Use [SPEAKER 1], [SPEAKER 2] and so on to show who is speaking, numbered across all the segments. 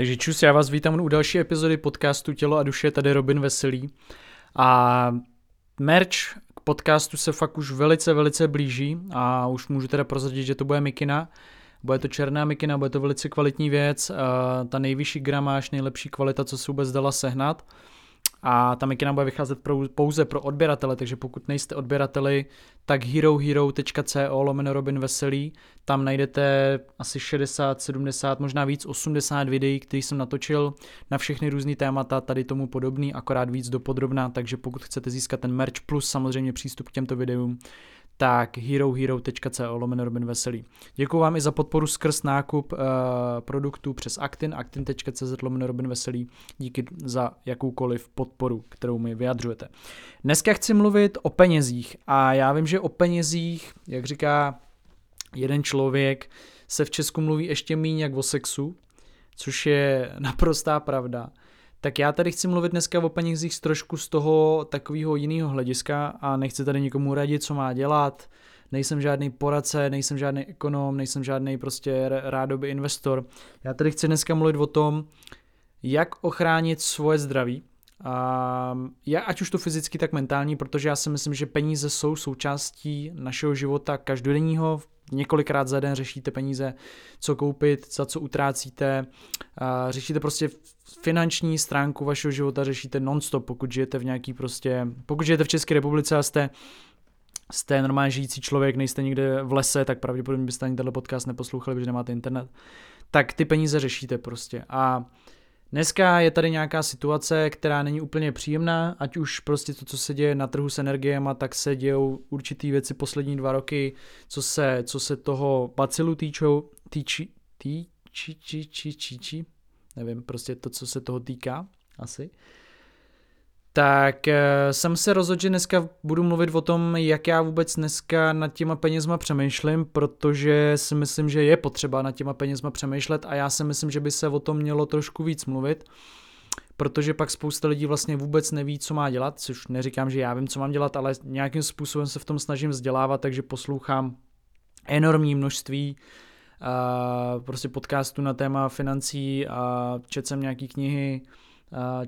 [SPEAKER 1] Takže čus, já vás vítám u další epizody podcastu Tělo a duše, tady Robin Veselý. A merch k podcastu se fakt už velice, velice blíží a už můžu teda prozradit, že to bude mikina. Bude to černá mikina, bude to velice kvalitní věc, ta nejvyšší gramáž, nejlepší kvalita, co se vůbec dala sehnat a ta mikina bude vycházet pro, pouze pro odběratele, takže pokud nejste odběrateli, tak herohero.co lomeno Robin Veselý, tam najdete asi 60, 70, možná víc, 80 videí, které jsem natočil na všechny různé témata, tady tomu podobný, akorát víc dopodrobná, takže pokud chcete získat ten merch plus samozřejmě přístup k těmto videům, tak herohero.co lomeno Robin Veselý. Děkuji vám i za podporu skrz nákup uh, produktů přes Actin, actin.cz lomeno Robin Veselý. Díky za jakoukoliv podporu, kterou mi vyjadřujete. Dneska chci mluvit o penězích a já vím, že o penězích, jak říká jeden člověk, se v Česku mluví ještě méně jak o sexu, což je naprostá pravda tak já tady chci mluvit dneska o penězích z trošku z toho takového jiného hlediska a nechci tady nikomu radit, co má dělat. Nejsem žádný poradce, nejsem žádný ekonom, nejsem žádný prostě rádoby investor. Já tady chci dneska mluvit o tom, jak ochránit svoje zdraví, já, ať už to fyzicky, tak mentální, protože já si myslím, že peníze jsou součástí našeho života každodenního. Několikrát za den řešíte peníze, co koupit, za co utrácíte. Řešíte prostě finanční stránku vašeho života, řešíte nonstop, pokud žijete v nějaký prostě, pokud žijete v České republice a jste jste normálně žijící člověk, nejste někde v lese, tak pravděpodobně byste ani tenhle podcast neposlouchali, protože nemáte internet, tak ty peníze řešíte prostě. A Dneska je tady nějaká situace, která není úplně příjemná, ať už prostě to, co se děje na trhu s energiemi, tak se dějou určitý věci poslední dva roky, co se, co se toho bacilu týčou, týči, týči, či, či, či, či, nevím, prostě to, co se toho týká, asi tak eh, jsem se rozhodl, že dneska budu mluvit o tom, jak já vůbec dneska nad těma penězma přemýšlím, protože si myslím, že je potřeba nad těma penězma přemýšlet a já si myslím, že by se o tom mělo trošku víc mluvit, protože pak spousta lidí vlastně vůbec neví, co má dělat, což neříkám, že já vím, co mám dělat, ale nějakým způsobem se v tom snažím vzdělávat, takže poslouchám enormní množství uh, prostě podcastů na téma financí a četl jsem nějaký knihy,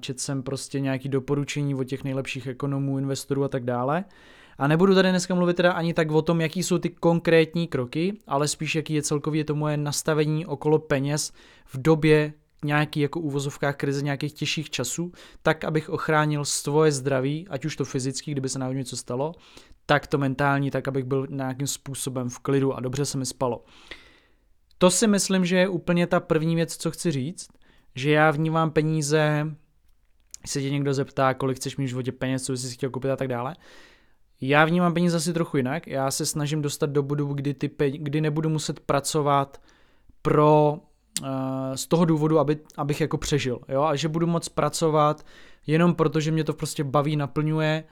[SPEAKER 1] čet jsem prostě nějaký doporučení od těch nejlepších ekonomů, investorů a tak dále. A nebudu tady dneska mluvit teda ani tak o tom, jaký jsou ty konkrétní kroky, ale spíš jaký je celkově to moje nastavení okolo peněz v době nějaký jako uvozovkách krize nějakých těžších časů, tak abych ochránil svoje zdraví, ať už to fyzicky, kdyby se náhodou něco stalo, tak to mentální, tak abych byl nějakým způsobem v klidu a dobře se mi spalo. To si myslím, že je úplně ta první věc, co chci říct, že já vnímám peníze, se tě někdo zeptá, kolik chceš mít v životě peněz, co jsi chtěl koupit a tak dále. Já vnímám peníze asi trochu jinak. Já se snažím dostat do bodu, kdy, ty pe- kdy nebudu muset pracovat pro uh, z toho důvodu, aby, abych jako přežil. Jo? A že budu moc pracovat jenom proto, že mě to prostě baví, naplňuje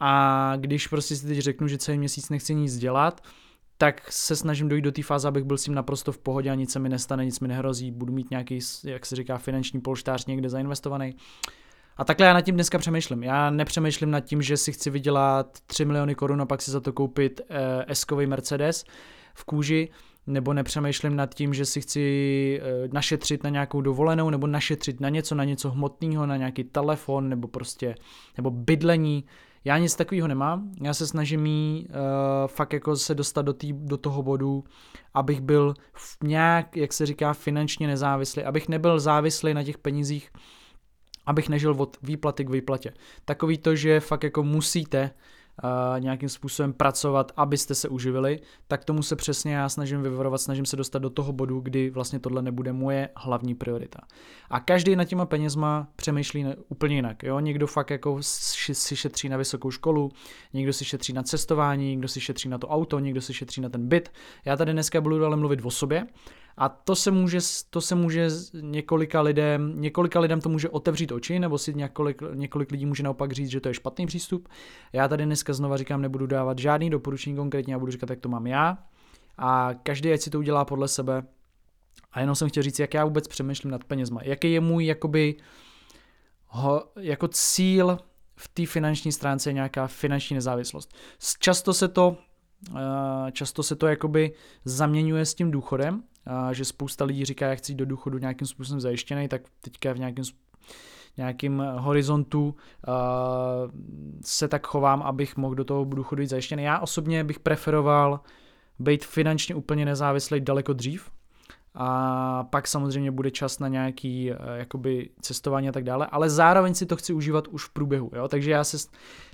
[SPEAKER 1] a když prostě si teď řeknu, že celý měsíc nechci nic dělat, tak se snažím dojít do té fáze, abych byl s tím naprosto v pohodě a nic se mi nestane, nic mi nehrozí, budu mít nějaký, jak se říká, finanční polštář někde zainvestovaný. A takhle já nad tím dneska přemýšlím. Já nepřemýšlím nad tím, že si chci vydělat 3 miliony korun a pak si za to koupit eh, S-kový Mercedes v kůži, nebo nepřemýšlím nad tím, že si chci eh, našetřit na nějakou dovolenou, nebo našetřit na něco, na něco hmotného, na nějaký telefon, nebo prostě, nebo bydlení. Já nic takového nemám, já se snažím jí uh, fakt jako se dostat do, tý, do toho bodu, abych byl v nějak, jak se říká, finančně nezávislý, abych nebyl závislý na těch penězích, abych nežil od výplaty k výplatě. Takový to, že fakt jako musíte nějakým způsobem pracovat, abyste se uživili, tak tomu se přesně já snažím vyvarovat, snažím se dostat do toho bodu, kdy vlastně tohle nebude moje hlavní priorita. A každý na těma penězma přemýšlí úplně jinak. Jo? Někdo fakt jako si šetří na vysokou školu, někdo si šetří na cestování, někdo si šetří na to auto, někdo si šetří na ten byt. Já tady dneska budu ale mluvit o sobě, a to se může, to se může několika lidem, několika lidem to může otevřít oči, nebo si několik, několik lidí může naopak říct, že to je špatný přístup. Já tady dneska znova říkám, nebudu dávat žádný doporučení konkrétně, já budu říkat, jak to mám já. A každý, ať si to udělá podle sebe. A jenom jsem chtěl říct, jak já vůbec přemýšlím nad penězma. Jaký je můj jakoby, ho, jako cíl v té finanční stránce nějaká finanční nezávislost. Často se to, eh, často se to jakoby zaměňuje s tím důchodem, že spousta lidí říká, jak chci do důchodu nějakým způsobem zajištěný, tak teďka v nějakém nějakým horizontu uh, se tak chovám, abych mohl do toho důchodu jít zajištěný. Já osobně bych preferoval být finančně úplně nezávislý daleko dřív, a pak samozřejmě bude čas na nějaký uh, jakoby cestování a tak dále, ale zároveň si to chci užívat už v průběhu, jo? takže já se,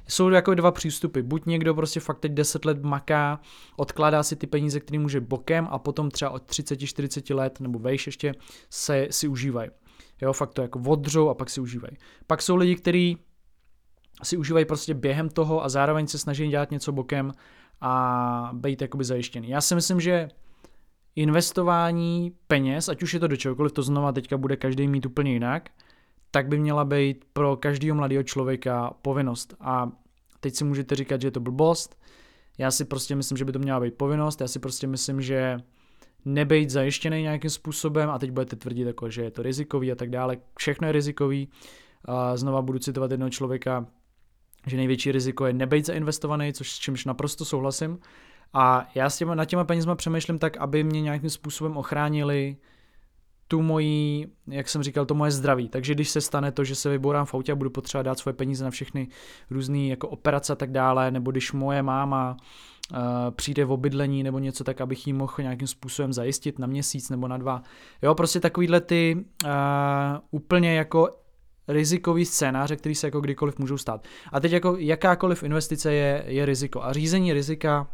[SPEAKER 1] jsou jako dva přístupy, buď někdo prostě fakt teď 10 let maká, odkládá si ty peníze, které může bokem a potom třeba od 30-40 let nebo vejš ještě se si užívají. Jo, fakt to jako odřou a pak si užívají. Pak jsou lidi, kteří si užívají prostě během toho a zároveň se snaží dělat něco bokem a být jakoby zajištěný. Já si myslím, že investování peněz, ať už je to do čehokoliv, to znova teďka bude každý mít úplně jinak, tak by měla být pro každého mladého člověka povinnost. A teď si můžete říkat, že je to blbost, já si prostě myslím, že by to měla být povinnost, já si prostě myslím, že nebejt zajištěný nějakým způsobem a teď budete tvrdit, jako, že je to rizikový a tak dále. Všechno je rizikový. A znova budu citovat jednoho člověka, že největší riziko je nebejt zainvestovaný, což s čímž naprosto souhlasím. A já s těma, na těma penězma přemýšlím tak, aby mě nějakým způsobem ochránili tu moji, jak jsem říkal, to moje zdraví. Takže když se stane to, že se vyborám v autě a budu potřebovat dát svoje peníze na všechny různé jako operace a tak dále, nebo když moje máma uh, přijde v obydlení nebo něco, tak abych jí mohl nějakým způsobem zajistit na měsíc nebo na dva. Jo, prostě takovýhle ty uh, úplně jako rizikový scénáře, který se jako kdykoliv můžou stát. A teď jako jakákoliv investice je, je riziko. A řízení rizika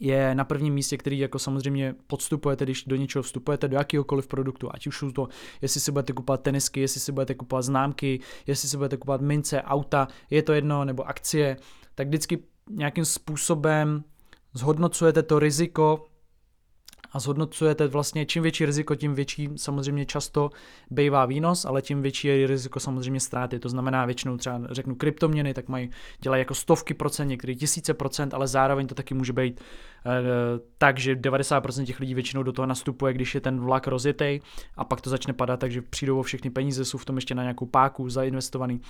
[SPEAKER 1] je na prvním místě, který jako samozřejmě podstupujete, když do něčeho vstupujete, do jakéhokoliv produktu, ať už to, jestli si budete kupovat tenisky, jestli si budete kupovat známky, jestli si budete kupovat mince, auta, je to jedno, nebo akcie, tak vždycky nějakým způsobem zhodnocujete to riziko a zhodnocujete vlastně, čím větší riziko, tím větší samozřejmě často bývá výnos, ale tím větší je riziko samozřejmě ztráty. To znamená většinou třeba řeknu kryptoměny, tak mají, dělají jako stovky procent, někdy tisíce procent, ale zároveň to taky může být e, tak, že 90% těch lidí většinou do toho nastupuje, když je ten vlak rozjetý a pak to začne padat, takže přijdou o všechny peníze, jsou v tom ještě na nějakou páku zainvestovaný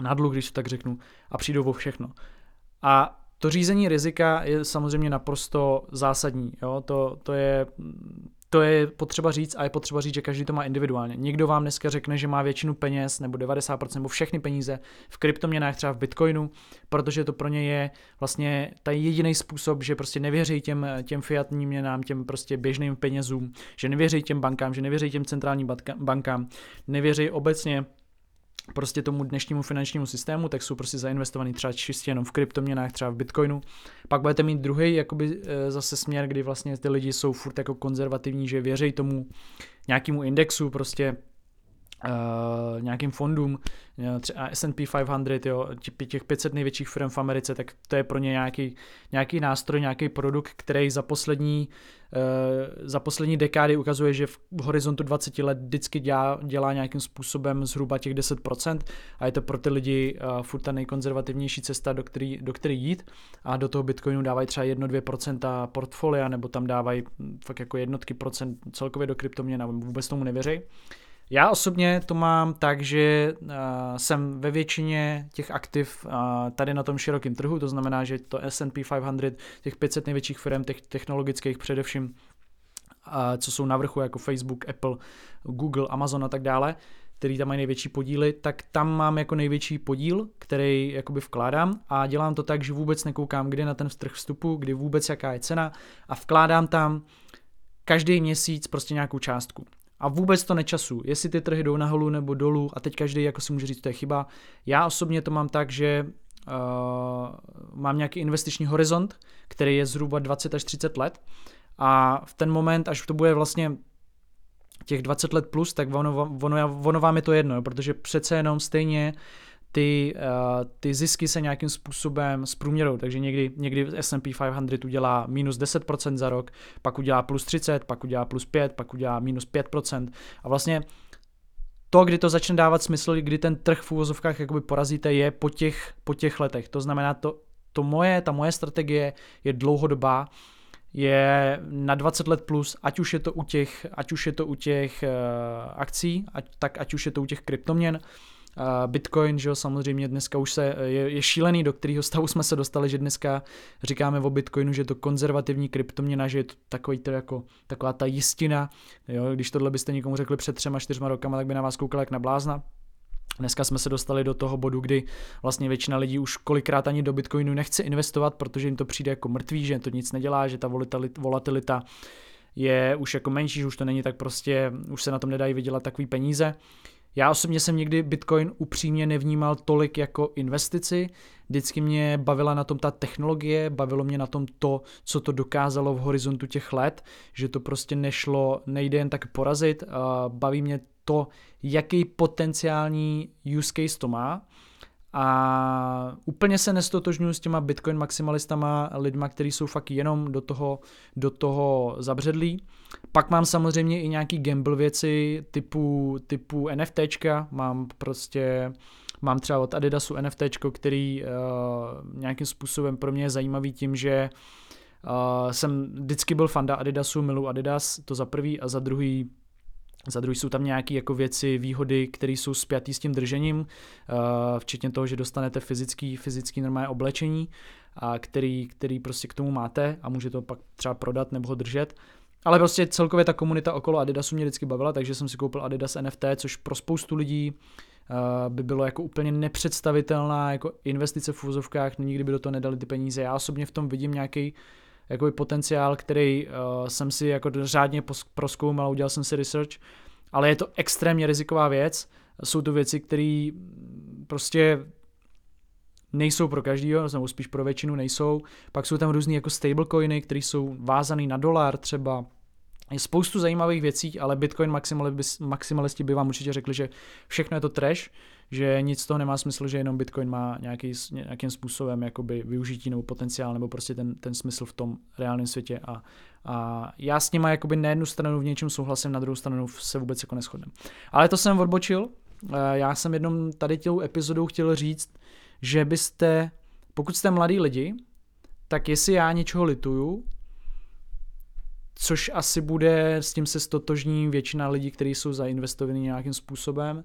[SPEAKER 1] na dluh, když to tak řeknu, a přijdou o všechno. A to řízení rizika je samozřejmě naprosto zásadní. Jo? To, to, je, to je potřeba říct a je potřeba říct, že každý to má individuálně. Někdo vám dneska řekne, že má většinu peněz nebo 90% nebo všechny peníze v kryptoměnách, třeba v Bitcoinu, protože to pro ně je vlastně ta jediný způsob, že prostě nevěří těm, těm fiatním měnám, těm prostě běžným penězům, že nevěří těm bankám, že nevěří těm centrálním bankám, nevěří obecně prostě tomu dnešnímu finančnímu systému, tak jsou prostě zainvestovaný třeba čistě jenom v kryptoměnách, třeba v Bitcoinu. Pak budete mít druhý jakoby e, zase směr, kdy vlastně ty lidi jsou furt jako konzervativní, že věří tomu nějakému indexu, prostě uh, nějakým fondům, třeba S&P 500, jo, těch 500 největších firm v Americe, tak to je pro ně nějaký, nějaký nástroj, nějaký produkt, který za poslední, uh, za poslední dekády ukazuje, že v horizontu 20 let vždycky dělá, dělá nějakým způsobem zhruba těch 10% a je to pro ty lidi uh, furt ta nejkonzervativnější cesta, do který, do který jít a do toho Bitcoinu dávají třeba 1-2% portfolia nebo tam dávají fakt jako jednotky procent celkově do kryptoměn a vůbec tomu nevěří. Já osobně to mám tak, že uh, jsem ve většině těch aktiv uh, tady na tom širokém trhu, to znamená, že to S&P 500, těch 500 největších firm těch technologických především, uh, co jsou na vrchu jako Facebook, Apple, Google, Amazon a tak dále, který tam mají největší podíly, tak tam mám jako největší podíl, který jakoby vkládám a dělám to tak, že vůbec nekoukám, kdy na ten trh vstupu, kdy vůbec jaká je cena a vkládám tam každý měsíc prostě nějakou částku. A vůbec to nečasu, jestli ty trhy jdou nahoru nebo dolů a teď každý jako si může říct, to je chyba. Já osobně to mám tak, že uh, mám nějaký investiční horizont, který je zhruba 20 až 30 let a v ten moment, až to bude vlastně těch 20 let plus, tak ono, ono, ono vám je to jedno, protože přece jenom stejně uh, ty, uh, ty zisky se nějakým způsobem zprůměrují, takže někdy, někdy S&P 500 udělá minus 10% za rok, pak udělá plus 30, pak udělá plus 5, pak udělá minus 5% a vlastně to, kdy to začne dávat smysl, kdy ten trh v úvozovkách jakoby porazíte, je po těch, po těch letech. To znamená, to, to moje, ta moje strategie je dlouhodobá, je na 20 let plus, ať už je to u těch, ať už je to u těch uh, akcí, ať, tak ať už je to u těch kryptoměn, Bitcoin, že jo, samozřejmě dneska už se, je, je šílený, do kterého stavu jsme se dostali, že dneska říkáme o Bitcoinu, že je to konzervativní kryptoměna, že je to takový to jako, taková ta jistina, jo, když tohle byste někomu řekli před třema, čtyřma rokama, tak by na vás koukal jak na blázna. Dneska jsme se dostali do toho bodu, kdy vlastně většina lidí už kolikrát ani do Bitcoinu nechce investovat, protože jim to přijde jako mrtvý, že to nic nedělá, že ta volatilita je už jako menší, že už to není tak prostě, už se na tom nedají vydělat takový peníze. Já osobně jsem někdy Bitcoin upřímně nevnímal tolik jako investici, vždycky mě bavila na tom ta technologie, bavilo mě na tom to, co to dokázalo v horizontu těch let, že to prostě nešlo, nejde jen tak porazit, baví mě to, jaký potenciální use case to má, a úplně se nestotožňuji s těma Bitcoin maximalistama, lidma, kteří jsou fakt jenom do toho, do toho zabředlí. Pak mám samozřejmě i nějaký gamble věci typu, typu NFTčka, mám prostě mám třeba od Adidasu NFT, který uh, nějakým způsobem pro mě je zajímavý tím, že uh, jsem vždycky byl fanda Adidasu, milu Adidas, to za prvý a za druhý za druhý jsou tam nějaké jako věci, výhody, které jsou spjatý s tím držením, eh, včetně toho, že dostanete fyzický, fyzický normální oblečení, a který, který prostě k tomu máte a může to pak třeba prodat nebo ho držet. Ale prostě celkově ta komunita okolo Adidasu mě vždycky bavila, takže jsem si koupil Adidas NFT, což pro spoustu lidí uh, by bylo jako úplně nepředstavitelná jako investice v úzovkách, nikdy by do toho nedali ty peníze. Já osobně v tom vidím nějaký jakoby potenciál, který uh, jsem si jako řádně proskoumal, udělal jsem si research, ale je to extrémně riziková věc. Jsou to věci, které prostě nejsou pro každýho, nebo spíš pro většinu nejsou. Pak jsou tam různé jako stablecoiny, které jsou vázané na dolar třeba, je spoustu zajímavých věcí, ale Bitcoin maximalisti by vám určitě řekli, že všechno je to trash, že nic z toho nemá smysl, že jenom Bitcoin má nějaký, nějakým způsobem jakoby využití nebo potenciál, nebo prostě ten, ten smysl v tom reálném světě a, a já s nima jakoby na jednu stranu v něčem souhlasím, na druhou stranu se vůbec jako neschodnem. Ale to jsem odbočil, eh, já jsem jednom tady tělou epizodou chtěl říct, že byste, pokud jste mladí lidi, tak jestli já něčeho lituju, což asi bude, s tím se stotožní většina lidí, kteří jsou zainvestovaní nějakým způsobem,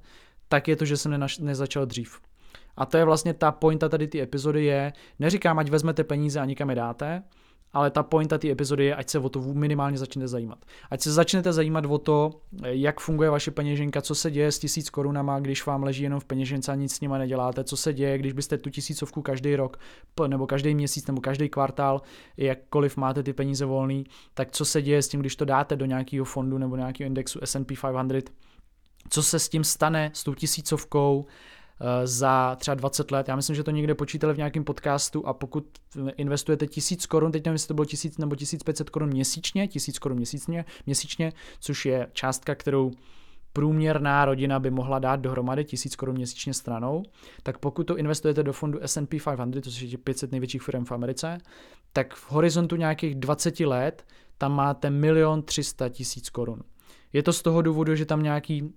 [SPEAKER 1] tak je to, že jsem nenaš- nezačal dřív. A to je vlastně ta pointa tady ty epizody je, neříkám, ať vezmete peníze a nikam je dáte, ale ta pointa té epizody je, ať se o to minimálně začnete zajímat. Ať se začnete zajímat o to, jak funguje vaše peněženka, co se děje s tisíc korunama, když vám leží jenom v peněžence a nic s nima neděláte, co se děje, když byste tu tisícovku každý rok, nebo každý měsíc, nebo každý kvartál, jakkoliv máte ty peníze volný, tak co se děje s tím, když to dáte do nějakého fondu nebo nějakého indexu S&P 500, co se s tím stane, s tou tisícovkou, Eh, za třeba 20 let. Já myslím, že to někde počítali v nějakém podcastu a pokud investujete 1000 korun, teď nevím, jestli to bylo 1000 nebo 1500 korun měsíčně, 1000 korun měsíčně, měsíčně, což je částka, kterou průměrná rodina by mohla dát dohromady 1000 korun měsíčně stranou, tak pokud to investujete do fondu S&P 500, to je 500 největších firm v Americe, tak v horizontu nějakých 20 let tam máte milion 300 tisíc korun. Je to z toho důvodu, že tam nějaký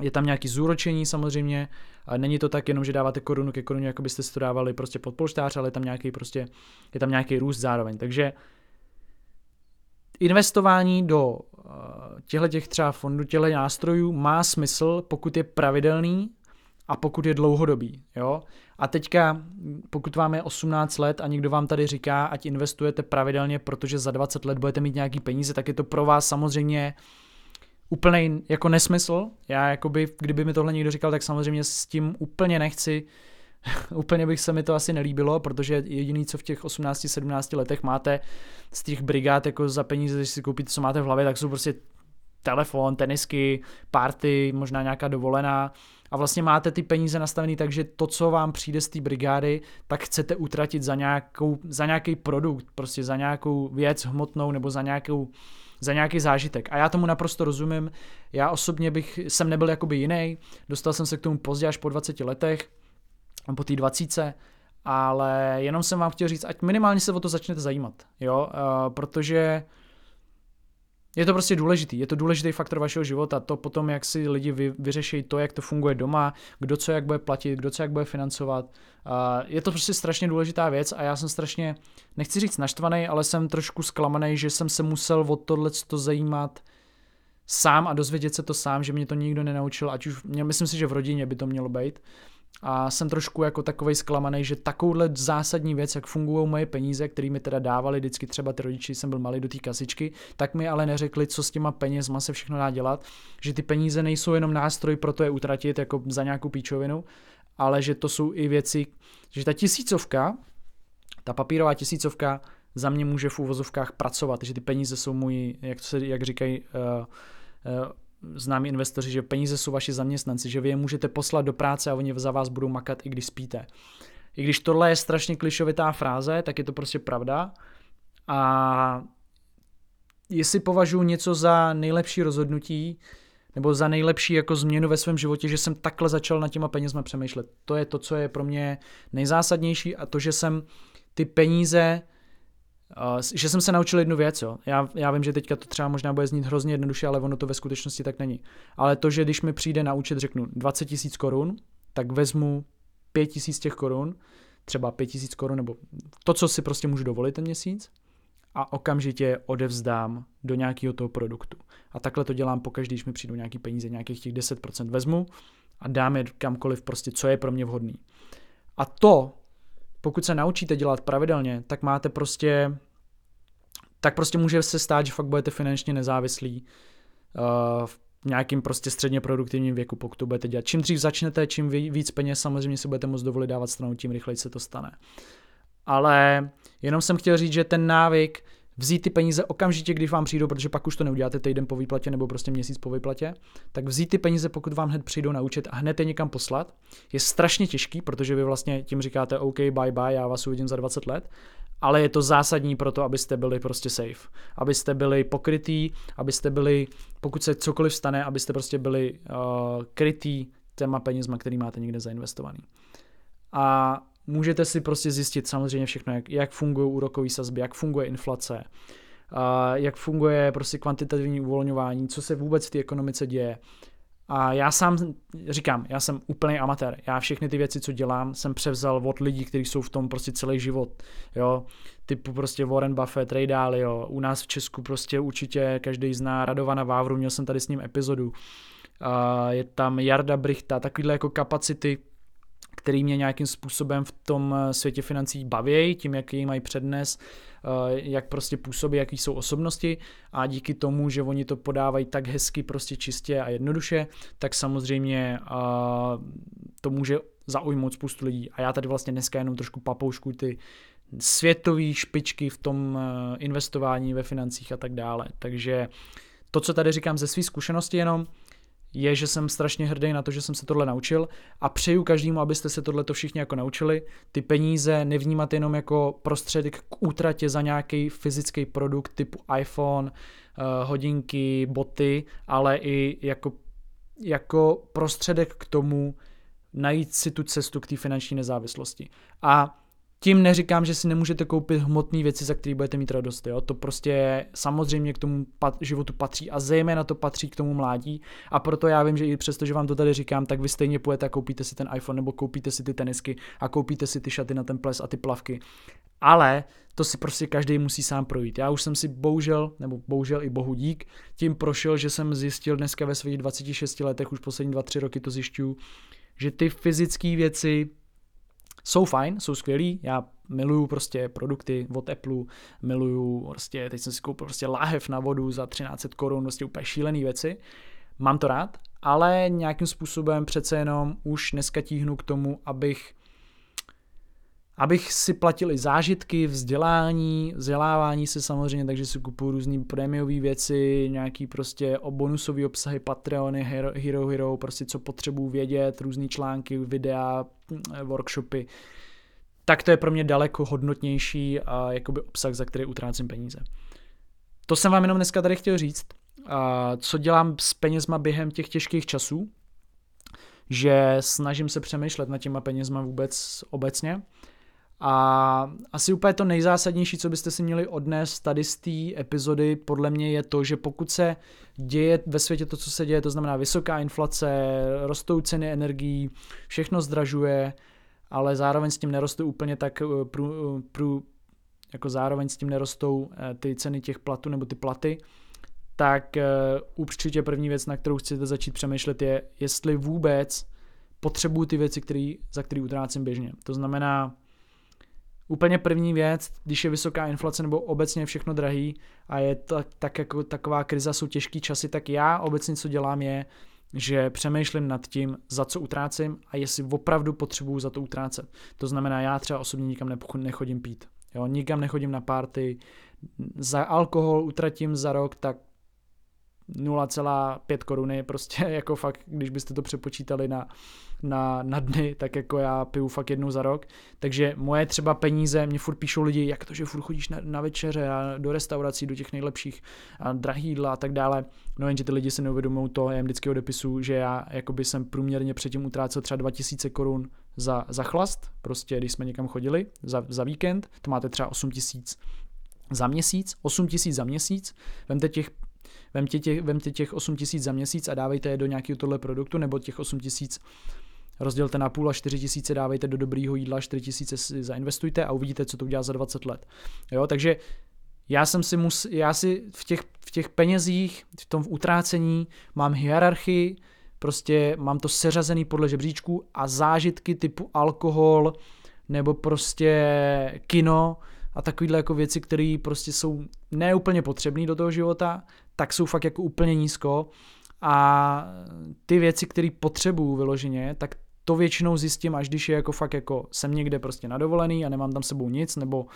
[SPEAKER 1] je tam nějaký zúročení samozřejmě, není to tak jenom, že dáváte korunu ke koruně, jako byste si to dávali prostě pod polštář, ale je tam nějaký prostě, je tam nějaký růst zároveň. Takže investování do eh, těchto těch třeba fondů, těchto nástrojů má smysl, pokud je pravidelný a pokud je dlouhodobý. Jo? A teďka, pokud vám je 18 let a někdo vám tady říká, ať investujete pravidelně, protože za 20 let budete mít nějaký peníze, tak je to pro vás samozřejmě uh, úplný jako nesmysl. Já jakoby, kdyby mi tohle někdo říkal, tak samozřejmě s tím úplně nechci, úplně bych se mi to asi nelíbilo, protože jediný, co v těch 18-17 letech máte z těch brigád jako za peníze, když si koupíte, co máte v hlavě, tak jsou prostě telefon, tenisky, party, možná nějaká dovolená a vlastně máte ty peníze nastavený tak, že to, co vám přijde z té brigády, tak chcete utratit za, nějakou, za nějaký produkt, prostě za nějakou věc hmotnou nebo za nějakou za nějaký zážitek. A já tomu naprosto rozumím. Já osobně bych, jsem nebyl jakoby jiný, dostal jsem se k tomu pozdě až po 20 letech, po té 20, ale jenom jsem vám chtěl říct, ať minimálně se o to začnete zajímat, jo, uh, protože je to prostě důležitý, je to důležitý faktor vašeho života, to potom, jak si lidi vy, vyřeší to, jak to funguje doma, kdo co jak bude platit, kdo co jak bude financovat. Uh, je to prostě strašně důležitá věc a já jsem strašně, nechci říct naštvaný, ale jsem trošku zklamaný, že jsem se musel o tohle to zajímat sám a dozvědět se to sám, že mě to nikdo nenaučil, ať už, myslím si, že v rodině by to mělo být. A jsem trošku jako takovej zklamaný, že takovouhle zásadní věc, jak fungují moje peníze, které mi teda dávali vždycky třeba ty rodiči, jsem byl malý do té kasičky, tak mi ale neřekli, co s těma penězma se všechno dá dělat, že ty peníze nejsou jenom nástroj pro to je utratit jako za nějakou píčovinu, ale že to jsou i věci, že ta tisícovka, ta papírová tisícovka za mě může v úvozovkách pracovat, že ty peníze jsou můj, jak, se, jak říkají uh, uh, známí investoři, že peníze jsou vaši zaměstnanci, že vy je můžete poslat do práce a oni za vás budou makat, i když spíte. I když tohle je strašně klišovitá fráze, tak je to prostě pravda. A jestli považuji něco za nejlepší rozhodnutí, nebo za nejlepší jako změnu ve svém životě, že jsem takhle začal na těma penězma přemýšlet. To je to, co je pro mě nejzásadnější a to, že jsem ty peníze Uh, že jsem se naučil jednu věc, jo. Já, já vím, že teďka to třeba možná bude znít hrozně jednoduše, ale ono to ve skutečnosti tak není. Ale to, že když mi přijde na účet, řeknu 20 tisíc korun, tak vezmu 5 tisíc těch korun, třeba 5 tisíc korun, nebo to, co si prostě můžu dovolit ten měsíc, a okamžitě odevzdám do nějakého toho produktu. A takhle to dělám pokaždé, když mi přijdou nějaký peníze, nějakých těch 10% vezmu a dám je kamkoliv prostě, co je pro mě vhodný. A to pokud se naučíte dělat pravidelně, tak máte prostě, tak prostě může se stát, že fakt budete finančně nezávislí uh, v nějakým prostě středně produktivním věku, pokud to budete dělat. Čím dřív začnete, čím víc peněz samozřejmě si budete moct dovolit dávat stranou, tím rychleji se to stane. Ale jenom jsem chtěl říct, že ten návyk vzít ty peníze okamžitě, když vám přijdou, protože pak už to neuděláte týden po výplatě nebo prostě měsíc po výplatě, tak vzít ty peníze, pokud vám hned přijdou na účet a hned je někam poslat, je strašně těžký, protože vy vlastně tím říkáte OK, bye bye, já vás uvidím za 20 let, ale je to zásadní pro to, abyste byli prostě safe, abyste byli pokrytý, abyste byli, pokud se cokoliv stane, abyste prostě byli uh, krytý těma penězma, který máte někde zainvestovaný. A můžete si prostě zjistit samozřejmě všechno, jak, jak fungují úrokové sazby, jak funguje inflace, a jak funguje prostě kvantitativní uvolňování, co se vůbec v té ekonomice děje. A já sám říkám, já jsem úplný amatér. Já všechny ty věci, co dělám, jsem převzal od lidí, kteří jsou v tom prostě celý život. Jo, typu prostě Warren Buffett, Ray Dalio, u nás v Česku prostě určitě každý zná Radovana Vávru, měl jsem tady s ním epizodu. A je tam Jarda Brichta, takovýhle jako kapacity, který mě nějakým způsobem v tom eh, světě financí baví, tím, jaký mají přednes, eh, jak prostě působí, jaký jsou osobnosti a díky tomu, že oni to podávají tak hezky, prostě čistě a jednoduše, tak samozřejmě eh, to může zaujmout spoustu lidí. A já tady vlastně dneska jenom trošku papoušku ty světové špičky v tom investování ve financích a tak dále. Takže to, co tady říkám ze své zkušenosti jenom, je, že jsem strašně hrdý na to, že jsem se tohle naučil a přeju každému, abyste se tohle to všichni jako naučili. Ty peníze nevnímat jenom jako prostředek k útratě za nějaký fyzický produkt typu iPhone, eh, hodinky, boty, ale i jako, jako prostředek k tomu najít si tu cestu k té finanční nezávislosti. A tím neříkám, že si nemůžete koupit hmotné věci, za které budete mít radost. Jo? To prostě samozřejmě k tomu pat- životu patří a zejména to patří k tomu mládí. A proto já vím, že i přesto, že vám to tady říkám, tak vy stejně půjdete a koupíte si ten iPhone nebo koupíte si ty tenisky a koupíte si ty šaty na ten ples a ty plavky. Ale to si prostě každý musí sám projít. Já už jsem si bohužel, nebo bohužel i bohu dík, tím prošel, že jsem zjistil dneska ve svých 26 letech, už poslední 2-3 roky to zjišťuju, že ty fyzické věci jsou fajn, jsou skvělí, já miluju prostě produkty od Apple, miluju prostě, teď jsem si koupil prostě láhev na vodu za 1300 korun, prostě úplně šílený věci, mám to rád, ale nějakým způsobem přece jenom už dneska tíhnu k tomu, abych abych si platil i zážitky, vzdělání, vzdělávání se samozřejmě, takže si kupuju různé prémiové věci, nějaký prostě bonusové obsahy, Patreony, Hero, Hero Hero, prostě co potřebuji vědět, různé články, videa, workshopy. Tak to je pro mě daleko hodnotnější a jakoby obsah, za který utrácím peníze. To jsem vám jenom dneska tady chtěl říct. A co dělám s penězma během těch těžkých časů, že snažím se přemýšlet nad těma penězma vůbec obecně a asi úplně to nejzásadnější, co byste si měli odnést tady z té epizody, podle mě je to, že pokud se děje ve světě to, co se děje, to znamená vysoká inflace, rostou ceny energií, všechno zdražuje, ale zároveň s tím nerostou úplně tak eh, prů, prů, jako zároveň s tím nerostou eh, ty ceny těch platů nebo ty platy, tak určitě první věc, na kterou chcete začít přemýšlet, je, jestli vůbec potřebuju ty věci, který, za které utrácím běžně. To znamená, úplně první věc, když je vysoká inflace nebo obecně všechno drahý a je to, tak jako taková kriza, jsou těžký časy, tak já obecně co dělám je, že přemýšlím nad tím, za co utrácím a jestli opravdu potřebuju za to utrácet. To znamená, já třeba osobně nikam nechodím pít. Jo, nikam nechodím na party, za alkohol utratím za rok tak 0,5 koruny, prostě jako fakt, když byste to přepočítali na, na, na dny, tak jako já piju fakt jednou za rok. Takže moje třeba peníze, mě furt píšou lidi, jak to, že furt chodíš na, na večeře a do restaurací, do těch nejlepších a drahý jídla a tak dále. No jenže ty lidi si neuvědomují to, já jim vždycky odepisu, že já jakoby jsem průměrně předtím utrácel třeba 2000 korun za, za chlast, prostě když jsme někam chodili za, za víkend, to máte třeba 8000 za měsíc, 8 tisíc za měsíc, vemte těch Vemte těch, vemte těch 8 tisíc za měsíc a dávejte je do nějakého tohle produktu, nebo těch 8 tisíc rozdělte na půl a 4 tisíce dávejte do dobrýho jídla, 4 tisíce si zainvestujte a uvidíte, co to udělá za 20 let. Jo, takže já jsem si mus, já si v těch, v těch penězích, v tom utrácení mám hierarchii, prostě mám to seřazený podle žebříčku a zážitky typu alkohol nebo prostě kino a takovýhle jako věci, které prostě jsou neúplně potřebné do toho života, tak jsou fakt jako úplně nízko a ty věci, které potřebuju vyloženě, tak to většinou zjistím, až když je jako fakt jako jsem někde prostě na dovolený a nemám tam sebou nic, nebo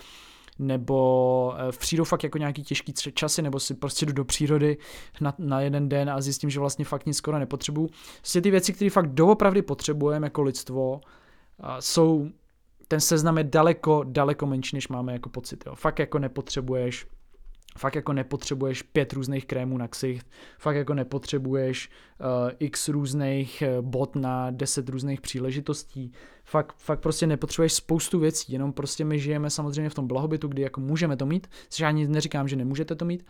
[SPEAKER 1] nebo eh, přijdu fakt jako nějaký těžký časy, nebo si prostě jdu do přírody na, na jeden den a zjistím, že vlastně fakt nic skoro nepotřebuju. Vlastně ty věci, které fakt doopravdy potřebujeme jako lidstvo, jsou, ten seznam je daleko, daleko menší, než máme jako pocit. Jo. Fakt jako nepotřebuješ Fakt jako nepotřebuješ pět různých krémů na ksicht, fakt jako nepotřebuješ uh, x různých uh, bot na deset různých příležitostí, fakt, fakt prostě nepotřebuješ spoustu věcí, jenom prostě my žijeme samozřejmě v tom blahobytu, kdy jako můžeme to mít, já ani neříkám, že nemůžete to mít,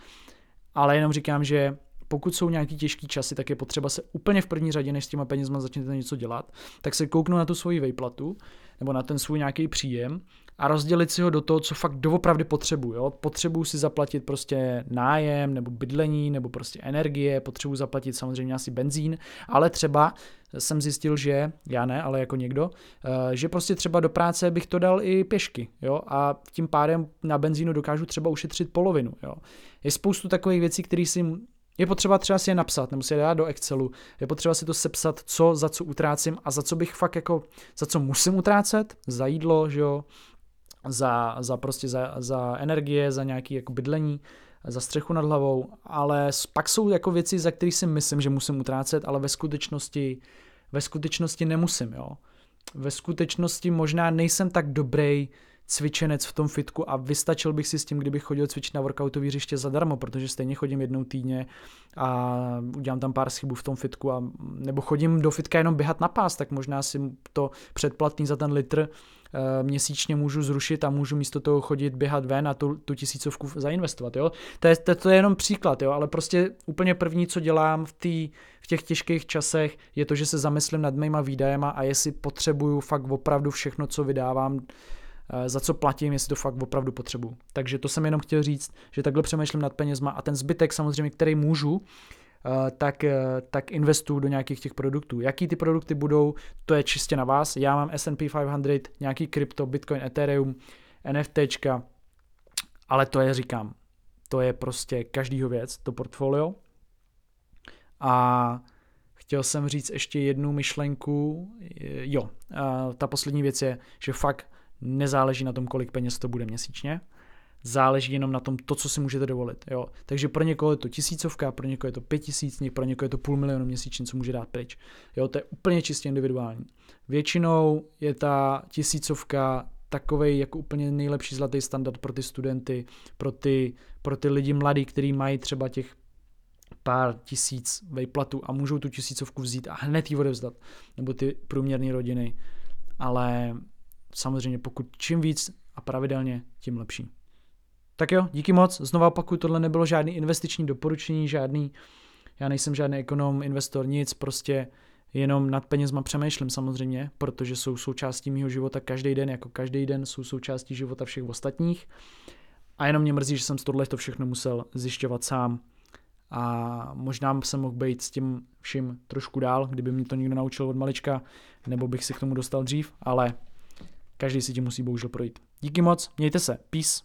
[SPEAKER 1] ale jenom říkám, že pokud jsou nějaký těžký časy, tak je potřeba se úplně v první řadě, než s těma penězma začnete něco dělat, tak se kouknu na tu svoji vejplatu nebo na ten svůj nějaký příjem a rozdělit si ho do toho, co fakt doopravdy potřebuju. Jo? Potřebuju si zaplatit prostě nájem, nebo bydlení, nebo prostě energie, potřebuju zaplatit samozřejmě asi benzín, ale třeba jsem zjistil, že, já ne, ale jako někdo, eh, že prostě třeba do práce bych to dal i pěšky, jo, a tím pádem na benzínu dokážu třeba ušetřit polovinu, jo. Je spoustu takových věcí, které si je potřeba třeba si je napsat, nebo si je dát do Excelu, je potřeba si to sepsat, co, za co utrácím a za co bych fakt jako, za co musím utrácet, za jídlo, že jo, za, za prostě za, za energie, za nějaké jako bydlení, za střechu nad hlavou, ale pak jsou jako věci, za které si myslím, že musím utrácet, ale ve skutečnosti, ve skutečnosti nemusím, jo. Ve skutečnosti možná nejsem tak dobrý cvičenec v tom fitku a vystačil bych si s tím, kdybych chodil cvičit na workoutový hřiště zadarmo, protože stejně chodím jednou týdně a udělám tam pár schybů v tom fitku a nebo chodím do fitka jenom běhat na pás, tak možná si to předplatný za ten litr měsíčně můžu zrušit a můžu místo toho chodit běhat ven a tu, tu tisícovku zainvestovat. Jo? To, je, to, to je jenom příklad, jo? ale prostě úplně první, co dělám v, tý, v těch těžkých časech, je to, že se zamyslím nad mýma výdajema a jestli potřebuju fakt opravdu všechno, co vydávám, eh, za co platím, jestli to fakt opravdu potřebuju. Takže to jsem jenom chtěl říct, že takhle přemýšlím nad penězma a ten zbytek samozřejmě, který můžu, Eh, tak, eh, tak investuju do nějakých těch produktů. Jaký ty produkty budou, to je čistě na vás. Já mám S&P 500, nějaký krypto, Bitcoin, Ethereum, NFTčka, ale to je, říkám, to je prostě každýho věc, to portfolio. A chtěl jsem říct ještě jednu myšlenku. Jo, ta poslední věc je, že fakt nezáleží na tom, kolik peněz to bude měsíčně záleží jenom na tom, to, co si můžete dovolit. Jo. Takže pro někoho je to tisícovka, pro někoho je to pět tisíc, pro někoho je to půl milionu měsíčně, co může dát pryč. Jo, to je úplně čistě individuální. Většinou je ta tisícovka takový jako úplně nejlepší zlatý standard pro ty studenty, pro ty, pro ty lidi mladí, kteří mají třeba těch pár tisíc vejplatu a můžou tu tisícovku vzít a hned ji odevzdat. Nebo ty průměrné rodiny. Ale samozřejmě pokud čím víc a pravidelně, tím lepší. Tak jo, díky moc. Znova opakuju, tohle nebylo žádný investiční doporučení, žádný, já nejsem žádný ekonom, investor, nic, prostě jenom nad penězma přemýšlím samozřejmě, protože jsou součástí mého života každý den, jako každý den jsou součástí života všech ostatních. A jenom mě mrzí, že jsem z tohle to všechno musel zjišťovat sám a možná jsem mohl být s tím vším trošku dál, kdyby mě to někdo naučil od malička, nebo bych se k tomu dostal dřív, ale každý si tím musí bohužel projít. Díky moc, mějte se, peace.